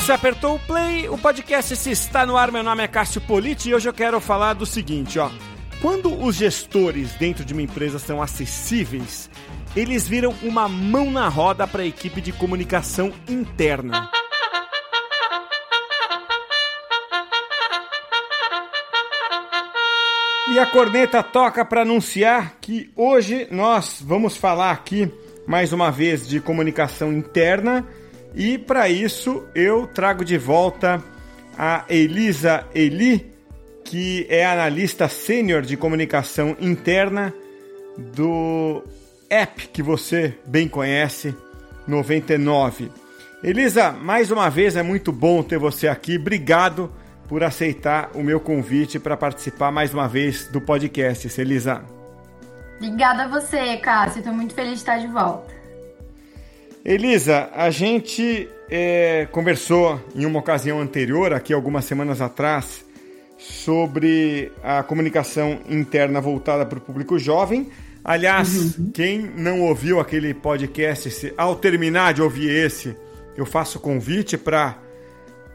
você apertou o play, o podcast se está no ar. Meu nome é Cássio Politi e hoje eu quero falar do seguinte, ó. Quando os gestores dentro de uma empresa são acessíveis, eles viram uma mão na roda para a equipe de comunicação interna. E a corneta toca para anunciar que hoje nós vamos falar aqui mais uma vez de comunicação interna e para isso eu trago de volta a Elisa Eli, que é analista sênior de comunicação interna do app que você bem conhece, 99. Elisa, mais uma vez é muito bom ter você aqui. Obrigado por aceitar o meu convite para participar mais uma vez do podcast, Elisa. Obrigada a você, Cássio. Estou muito feliz de estar de volta. Elisa, a gente é, conversou em uma ocasião anterior, aqui algumas semanas atrás, sobre a comunicação interna voltada para o público jovem. Aliás, uhum. quem não ouviu aquele podcast, se, ao terminar de ouvir esse, eu faço convite para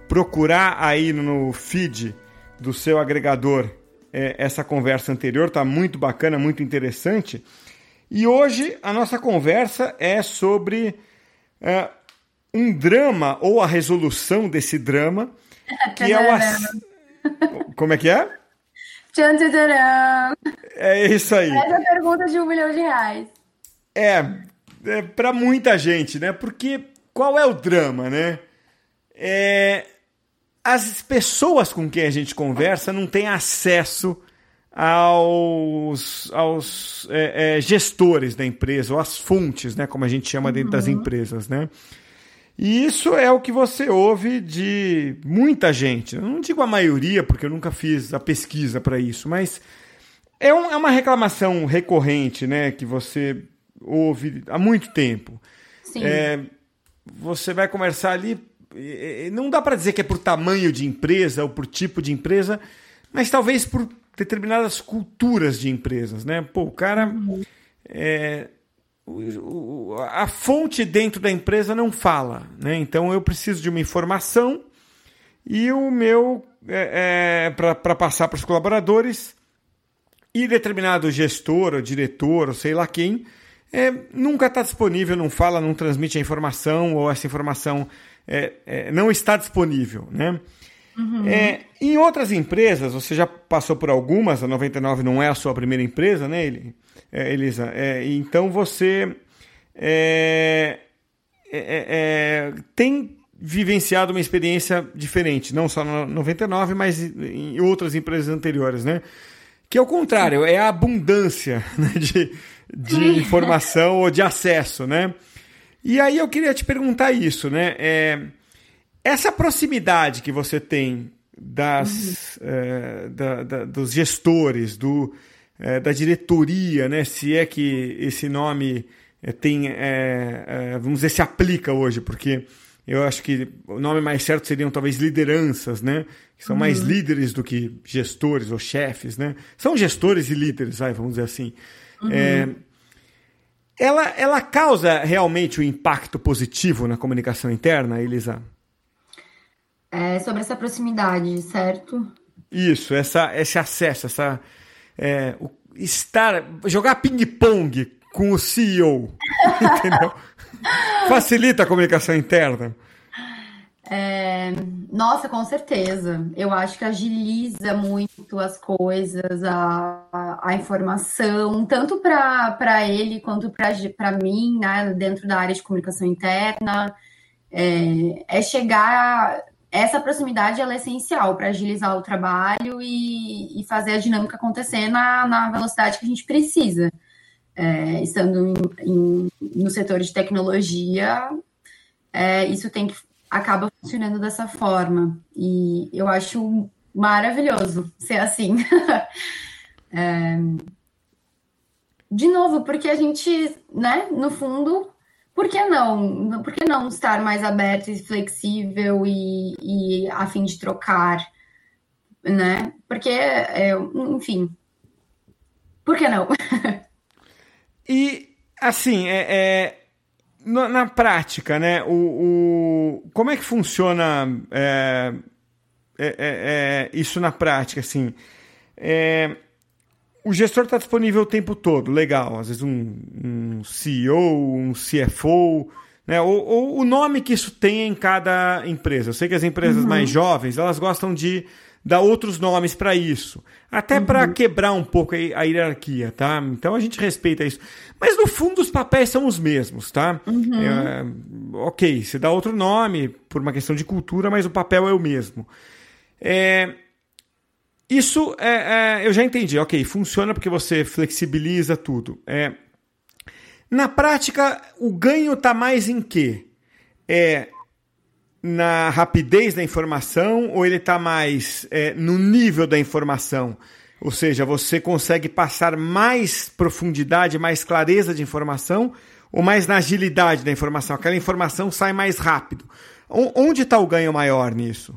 procurar aí no feed do seu agregador é, essa conversa anterior, tá muito bacana, muito interessante. E hoje a nossa conversa é sobre é, um drama ou a resolução desse drama, que é o. Ass... Como é que é? É isso aí. Essa é pergunta de um milhão de reais. É, é para muita gente, né? Porque qual é o drama, né? É, as pessoas com quem a gente conversa não têm acesso aos, aos é, é, gestores da empresa, ou às fontes, né, como a gente chama dentro uhum. das empresas, né? E isso é o que você ouve de muita gente. Eu não digo a maioria, porque eu nunca fiz a pesquisa para isso, mas é, um, é, uma reclamação recorrente, né, que você ouve há muito tempo. Sim. É, você vai conversar ali, não dá para dizer que é por tamanho de empresa ou por tipo de empresa, mas talvez por determinadas culturas de empresas, né? Pô, o cara. É, o, o, a fonte dentro da empresa não fala, né? Então eu preciso de uma informação e o meu. É, é, para passar para os colaboradores e determinado gestor ou diretor ou sei lá quem é, nunca está disponível, não fala, não transmite a informação ou essa informação é, é, não está disponível, né? Uhum. É, em outras empresas, você já passou por algumas, a 99 não é a sua primeira empresa, né, é, Elisa? É, então você é, é, é, tem vivenciado uma experiência diferente, não só na 99, mas em outras empresas anteriores, né? Que é o contrário, é a abundância né, de, de informação ou de acesso, né? E aí eu queria te perguntar isso, né? É, essa proximidade que você tem das, uhum. é, da, da, dos gestores, do, é, da diretoria, né? se é que esse nome é, tem, vamos dizer, se aplica hoje, porque eu acho que o nome mais certo seriam talvez lideranças, né? Que são uhum. mais líderes do que gestores ou chefes, né? São gestores e líderes, vai, vamos dizer assim. Uhum. É, ela, ela causa realmente um impacto positivo na comunicação interna, Elisa? É sobre essa proximidade, certo? Isso, essa, esse acesso, essa é, estar, jogar ping-pong com o CEO, entendeu? Facilita a comunicação interna. É, nossa, com certeza. Eu acho que agiliza muito as coisas, a, a informação, tanto para ele quanto para mim, né, dentro da área de comunicação interna. É, é chegar essa proximidade é essencial para agilizar o trabalho e, e, fazer a dinâmica acontecer na, na velocidade que a gente precisa. É, estando em, em, no setor de tecnologia, é, isso tem que acaba funcionando dessa forma. E eu acho maravilhoso ser assim. é, de novo, porque a gente, né, no fundo, por que não? Por que não estar mais aberto e flexível e, e a fim de trocar, né? Porque, é, enfim, por que não? e, assim, é, é, na, na, prática, né? O, o, como é que funciona é, é, é, é isso na prática, assim? É, o gestor está disponível o tempo todo, legal. Às vezes um, um CEO, um CFO, né? Ou, ou, o nome que isso tem em cada empresa. Eu sei que as empresas uhum. mais jovens elas gostam de dar outros nomes para isso, até uhum. para quebrar um pouco a, hierarquia, tá? Então a gente respeita isso. Mas no fundo os papéis são os mesmos, tá? Uhum. É, ok, você dá outro nome por uma questão de cultura, mas o papel é o mesmo. É, isso é, é, eu já entendi, ok, funciona porque você flexibiliza tudo. É, na prática, o ganho está mais em quê? É na rapidez da informação ou ele está mais é, no nível da informação? Ou seja, você consegue passar mais profundidade, mais clareza de informação ou mais na agilidade da informação? Aquela informação sai mais rápido. Onde está o ganho maior nisso?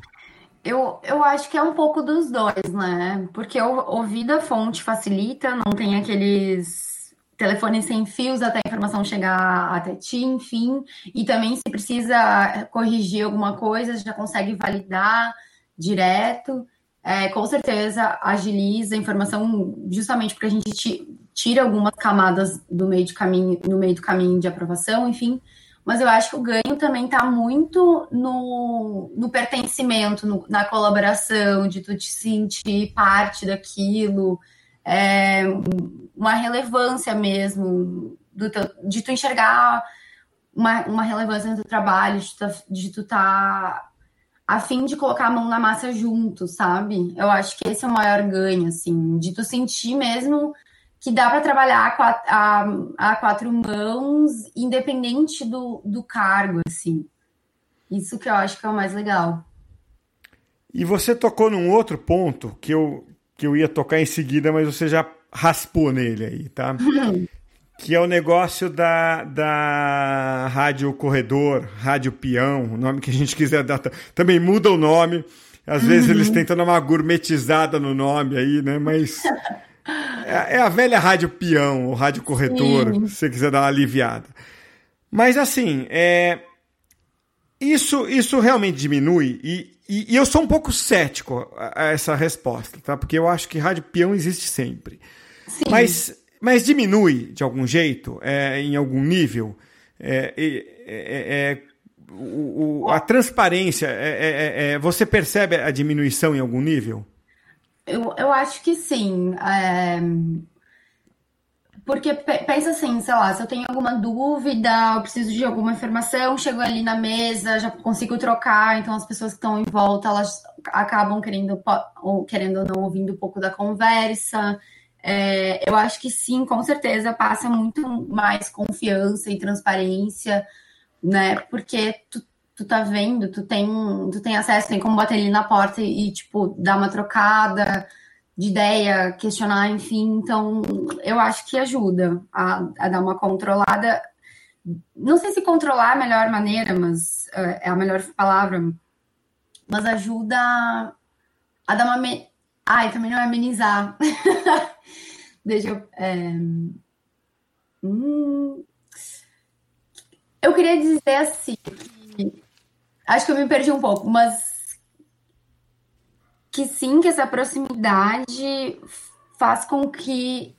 Eu, eu acho que é um pouco dos dois, né? Porque o ouvir da fonte facilita, não tem aqueles telefones sem fios até a informação chegar até ti, enfim. E também, se precisa corrigir alguma coisa, já consegue validar direto. É, com certeza agiliza a informação, justamente porque a gente tira algumas camadas do meio de caminho, no meio do caminho de aprovação, enfim mas eu acho que o ganho também está muito no, no pertencimento, no, na colaboração, de tu te sentir parte daquilo, é, uma relevância mesmo, do teu, de tu enxergar uma, uma relevância no teu trabalho, de tu, tá, de tu tá a fim de colocar a mão na massa junto, sabe? Eu acho que esse é o maior ganho, assim, de tu sentir mesmo que dá para trabalhar a quatro, a, a quatro, mãos, independente do, do cargo, assim. Isso que eu acho que é o mais legal. E você tocou num outro ponto que eu, que eu ia tocar em seguida, mas você já raspou nele aí, tá? que é o negócio da, da Rádio Corredor, Rádio Peão, o nome que a gente quiser dar. Também muda o nome. Às vezes uhum. eles tentam dar uma gourmetizada no nome aí, né? Mas É, é, a velha rádio peão, o rádio corretor, Sim. se você quiser dar uma aliviada. Mas assim, é, isso, isso realmente diminui e, e, e, eu sou um pouco cético a, a, essa resposta, tá? Porque eu acho que rádio peão existe sempre. Sim. Mas, mas diminui de algum jeito, é, em algum nível. É, é, é o, o, a transparência, é, você percebe a diminuição em algum nível? Eu, eu acho que sim. É... Porque pensa assim, sei lá, se eu tenho alguma dúvida, eu preciso de alguma informação, chego ali na mesa, já consigo trocar, então as pessoas que estão em volta, elas acabam querendo ou querendo ou não ouvindo um pouco da conversa. É, eu acho que sim, com certeza passa muito mais confiança e transparência, né? Porque tu tu tá vendo, tu tem, tu tem acesso, tem como bater ali na porta e, tipo, dar uma trocada de ideia, questionar, enfim. Então, eu acho que ajuda a, a dar uma controlada. Não sei se controlar é a melhor maneira, mas uh, é a melhor palavra. Mas ajuda a dar uma. Me... Ai, também não é amenizar. Deixa eu. É... Hum... Eu queria dizer assim Acho que eu me perdi um pouco, mas que sim, que essa proximidade faz com que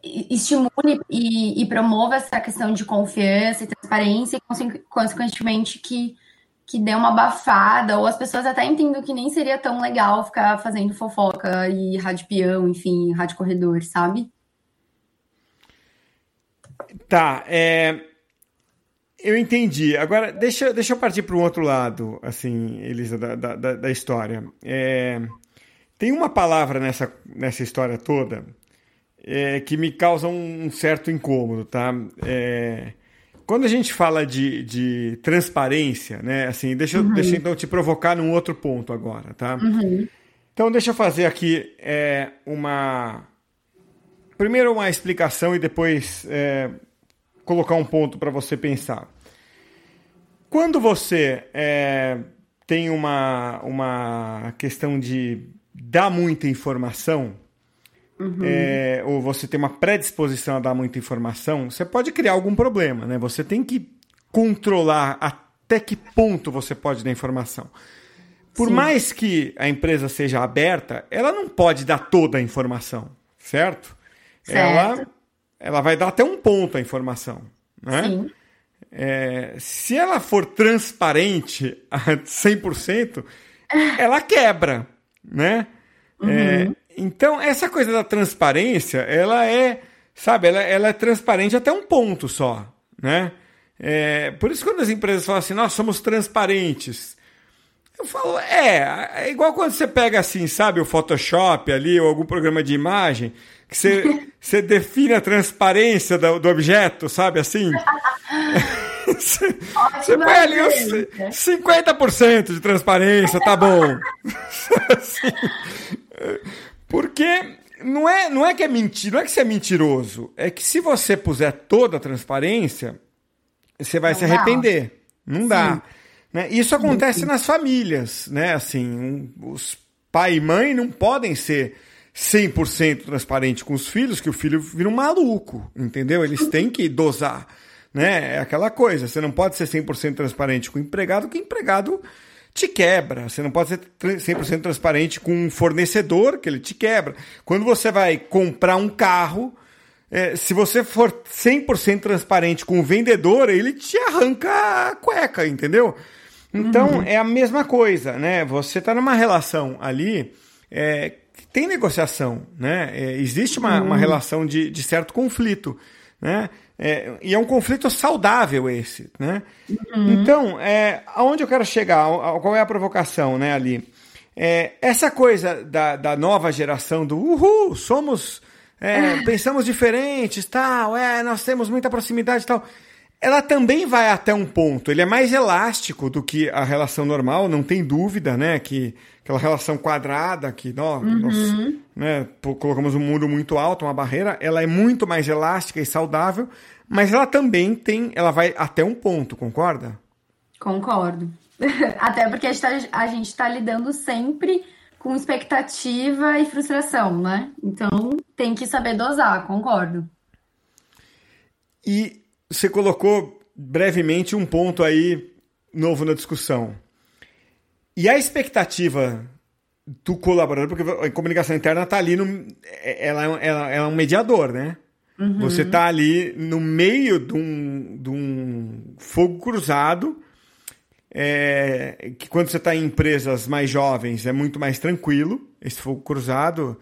estimule e, e promova essa questão de confiança e transparência e, consequentemente, que, que dê uma abafada, ou as pessoas até entendam que nem seria tão legal ficar fazendo fofoca e rádio peão, enfim, rádio corredor, sabe? Tá, é, eu entendi. Agora, deixa, deixa eu partir para um outro lado, assim, Elisa, da, da, da história. É, tem uma palavra nessa, nessa história toda é, que me causa um certo incômodo, tá? É, quando a gente fala de, de transparência, né? Assim, deixa, uhum. deixa eu então te provocar num outro ponto agora, tá? Uhum. Então, deixa eu fazer aqui é, uma. Primeiro, uma explicação e depois é, colocar um ponto para você pensar. Quando você é, tem uma, uma questão de dar muita informação, uhum. é, ou você tem uma predisposição a dar muita informação, você pode criar algum problema, né? Você tem que controlar até que ponto você pode dar informação. Por Sim. mais que a empresa seja aberta, ela não pode dar toda a informação, certo? certo. Ela, ela vai dar até um ponto a informação, né? Sim. É, se ela for transparente a 100%, ela quebra, né? É, uhum. É, então, essa coisa da transparência, ela é, sabe, ela, ela é transparente até um ponto só, né? É, por isso, quando as empresas falam assim, nós somos transparentes, eu falo, é, é igual quando você pega assim, sabe, o Photoshop ali, ou algum programa de imagem, que você, você define a transparência do, do objeto, sabe, assim? você, põe ali uns 50% de transparência, tá bom. assim, porque não é, não é que é mentira, não é que você é mentiroso, é que se você puser toda a transparência, você vai não se arrepender. Dá. Não dá. Né? Isso acontece Sim. nas famílias, né? Assim, os pai e mãe não podem ser 100% transparente com os filhos, que o filho vira um maluco, entendeu? Eles têm que dosar, né? É aquela coisa, você não pode ser 100% transparente com o empregado, que o empregado te quebra. Você não pode ser 100% transparente com um fornecedor, que ele te quebra. Quando você vai comprar um carro, é, se você for 100% transparente com o vendedor, ele te arranca a cueca, entendeu? Então, uhum. é a mesma coisa, né? Você está numa relação ali é, tem negociação, né? É, existe uma, uhum. uma relação de, de certo conflito, né? É, e é um conflito saudável esse, né? Uhum. Então, é, aonde eu quero chegar? Qual é a provocação, né, ali? É, essa coisa da, da nova geração do uhul, somos, é, pensamos diferentes, tal, é, nós temos muita proximidade e tal ela também vai até um ponto. Ele é mais elástico do que a relação normal, não tem dúvida, né? Que aquela relação quadrada que nós, uhum. nós né, colocamos um muro muito alto, uma barreira, ela é muito mais elástica e saudável, mas ela também tem, ela vai até um ponto, concorda? Concordo. até porque a gente está tá lidando sempre com expectativa e frustração, né? Então tem que saber dosar, concordo. E você colocou brevemente um ponto aí novo na discussão. E a expectativa do colaborador, porque a comunicação interna está ali, no, ela, ela, é um mediador, né? Uhum. Você está ali no meio de um, de um fogo cruzado, é, que quando você está em empresas mais jovens é muito mais tranquilo, esse fogo cruzado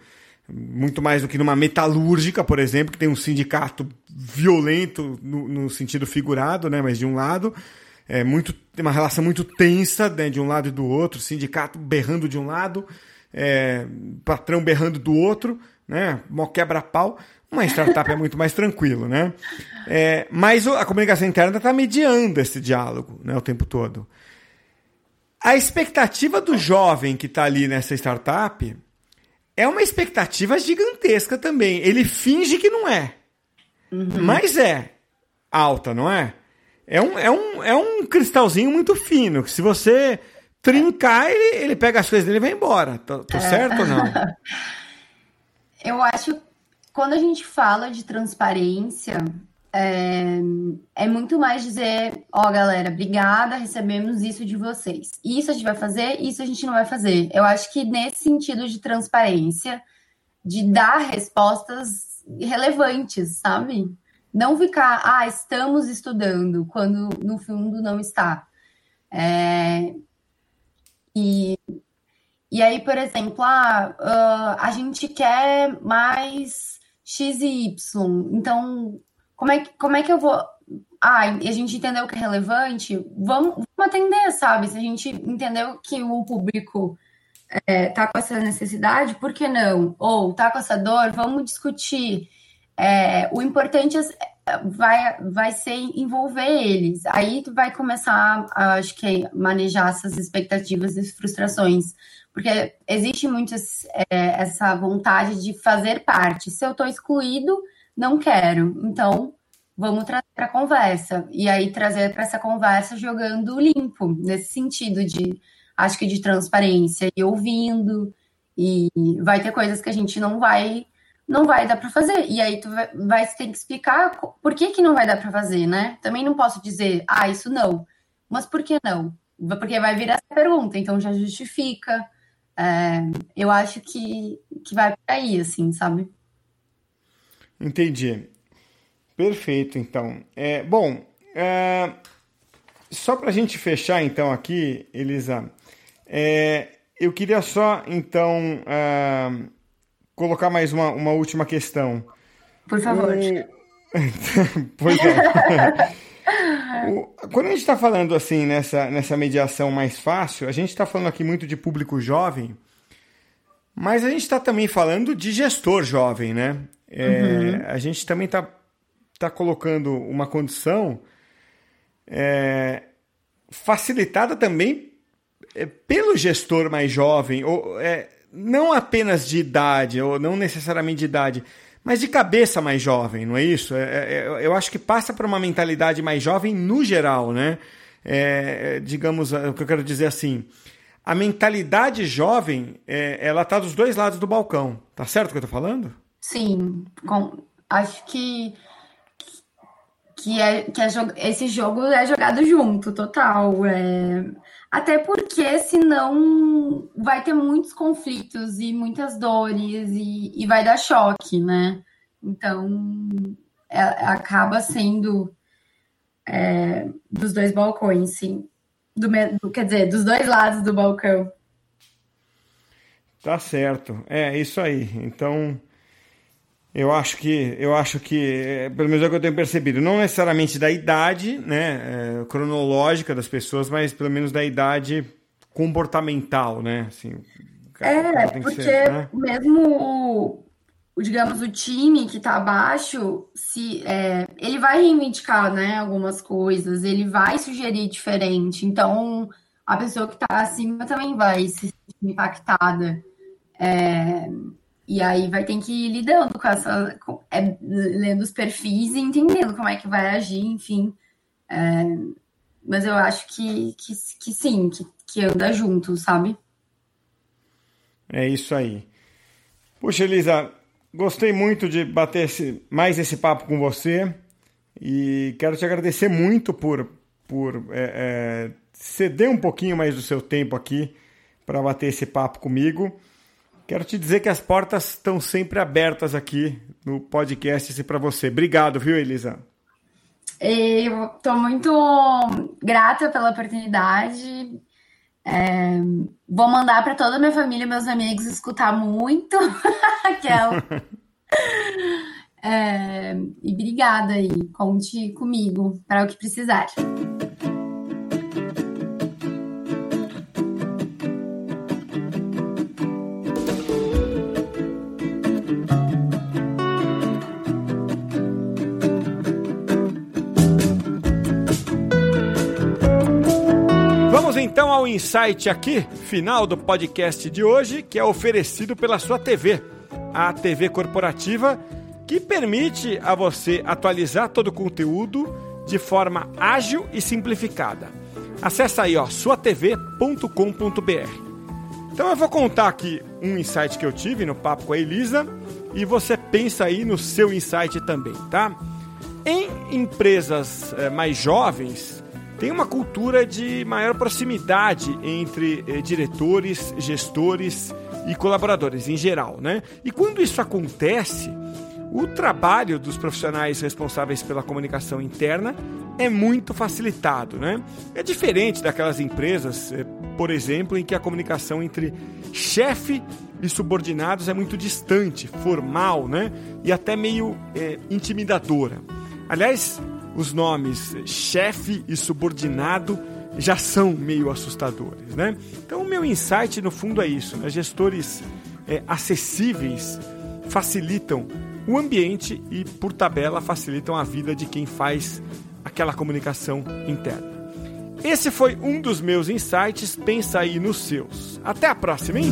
muito mais do que numa metalúrgica, por exemplo, que tem um sindicato violento no, no sentido figurado, né? Mas de um lado é muito tem uma relação muito tensa né? de um lado e do outro, sindicato berrando de um lado, é, patrão berrando do outro, né? Mó quebra-pau. Uma startup é muito mais tranquilo, né? É, mas a comunicação interna está mediando esse diálogo né, o tempo todo. A expectativa do jovem que está ali nessa startup é uma expectativa gigantesca também. Ele finge que não é. Uhum. Mas é alta, não é? É um, é, um, é um cristalzinho muito fino, que se você trincar, ele, ele pega as coisas dele e vai embora. Tô, tô é. certo ou não? Eu acho quando a gente fala de transparência, é, é, muito mais dizer, ó, oh, galera, obrigada, recebemos isso de vocês. Isso a gente vai fazer, isso a gente não vai fazer. Eu acho que nesse sentido de transparência, de dar respostas relevantes, sabe? Não ficar, ah, estamos estudando, quando no fundo não está. É, e, e aí, por exemplo, ah, uh, a gente quer mais X e Y, então como é, que, como é que eu vou. Ah, a gente entendeu que é relevante, vamos, vamos atender, sabe? Se a gente entendeu que o público é, tá com essa necessidade, por que não? Ou tá com essa dor, vamos discutir. É, o importante é, vai, vai ser envolver eles. Aí tu vai começar, a, acho que, manejar essas expectativas e frustrações. Porque existe muito esse, é, essa vontade de fazer parte. Se eu estou excluído, não quero. Então, vamos trazer para a conversa. E aí trazer para essa conversa jogando limpo, nesse sentido de, acho que de transparência, e ouvindo. E vai ter coisas que a gente não vai não vai dar para fazer. E aí tu vai, vai ter que explicar por que, que não vai dar para fazer, né? Também não posso dizer, ah, isso não. Mas por que não? Porque vai vir essa pergunta, então já justifica. É, eu acho que, que vai por aí, assim, sabe? Entendi. Perfeito, então. É, bom, é, só para a gente fechar, então, aqui, Elisa, é, eu queria só, então, é, colocar mais uma, uma última questão. Por favor. O... pois é. Quando a gente está falando assim nessa, nessa mediação mais fácil, a gente está falando aqui muito de público jovem, mas a gente está também falando de gestor jovem, né? É, uhum. A gente também está tá colocando uma condição é, facilitada também é, pelo gestor mais jovem, ou, é, não apenas de idade, ou não necessariamente de idade, mas de cabeça mais jovem, não é isso? É, é, é eu acho que passa para uma mentalidade mais jovem no geral, né? Digamos, o que eu quero dizer assim, a mentalidade jovem, é, ela tá dos dois lados do balcão, tá certo o que eu tô falando? Sim, com, acho que que, é, que é, esse jogo é jogado junto, total. É, até porque senão vai ter muitos conflitos e muitas dores e, e vai dar choque, né? Então é, acaba sendo é, dos dois balcões, sim. Do, quer dizer, dos dois lados do balcão. Tá certo. É isso aí. Então eu acho que, eu acho que, é, pelo menos é o que eu tenho percebido, não necessariamente da idade, né, é, cronológica das pessoas, mas pelo menos da idade comportamental, né, assim. é, porque ser, né? mesmo o, digamos, o time que está abaixo, se é, ele vai reivindicar, né, algumas coisas, ele vai sugerir diferente, então a pessoa que está acima também vai se sentir impactada. É, e aí vai ter que ir lidando com essa. Com, é, lendo os perfis e entendendo como é que vai agir, enfim. É, mas eu acho que, que, que sim, que, que anda junto, sabe? É isso aí. Puxa, Elisa, gostei muito de bater esse, mais esse papo com você e quero te agradecer muito por, por é, é, ceder um pouquinho mais do seu tempo aqui para bater esse papo comigo. Quero te dizer que as portas estão sempre abertas aqui no podcast para você. Obrigado, viu, Elisa? Eu estou muito grata pela oportunidade. É, vou mandar para toda a minha família e meus amigos escutar muito. Aquela. é, e obrigada aí. Conte comigo para o que precisar. Então ao insight aqui, final do podcast de hoje, que é oferecido pela sua TV, a TV corporativa, que permite a você atualizar todo o conteúdo de forma ágil e simplificada. Acesse aí, ó, suatv.com.br. Então eu vou contar aqui um insight que eu tive no papo com a Elisa e você pensa aí no seu insight também, tá? Em empresas é, mais jovens, tem uma cultura de maior proximidade entre eh, diretores, gestores e colaboradores em geral, né? E quando isso acontece, o trabalho dos profissionais responsáveis pela comunicação interna é muito facilitado, né? É diferente daquelas empresas, eh, por exemplo, em que a comunicação entre chefe e subordinados é muito distante, formal, né? E até meio é, intimidadora. Aliás, os nomes chefe e subordinado já são meio assustadores, né? Então, o meu insight no fundo é isso: né? gestores é, acessíveis facilitam o ambiente e, por tabela, facilitam a vida de quem faz aquela comunicação interna. Esse foi um dos meus insights. Pensa aí nos seus. Até a próxima, hein?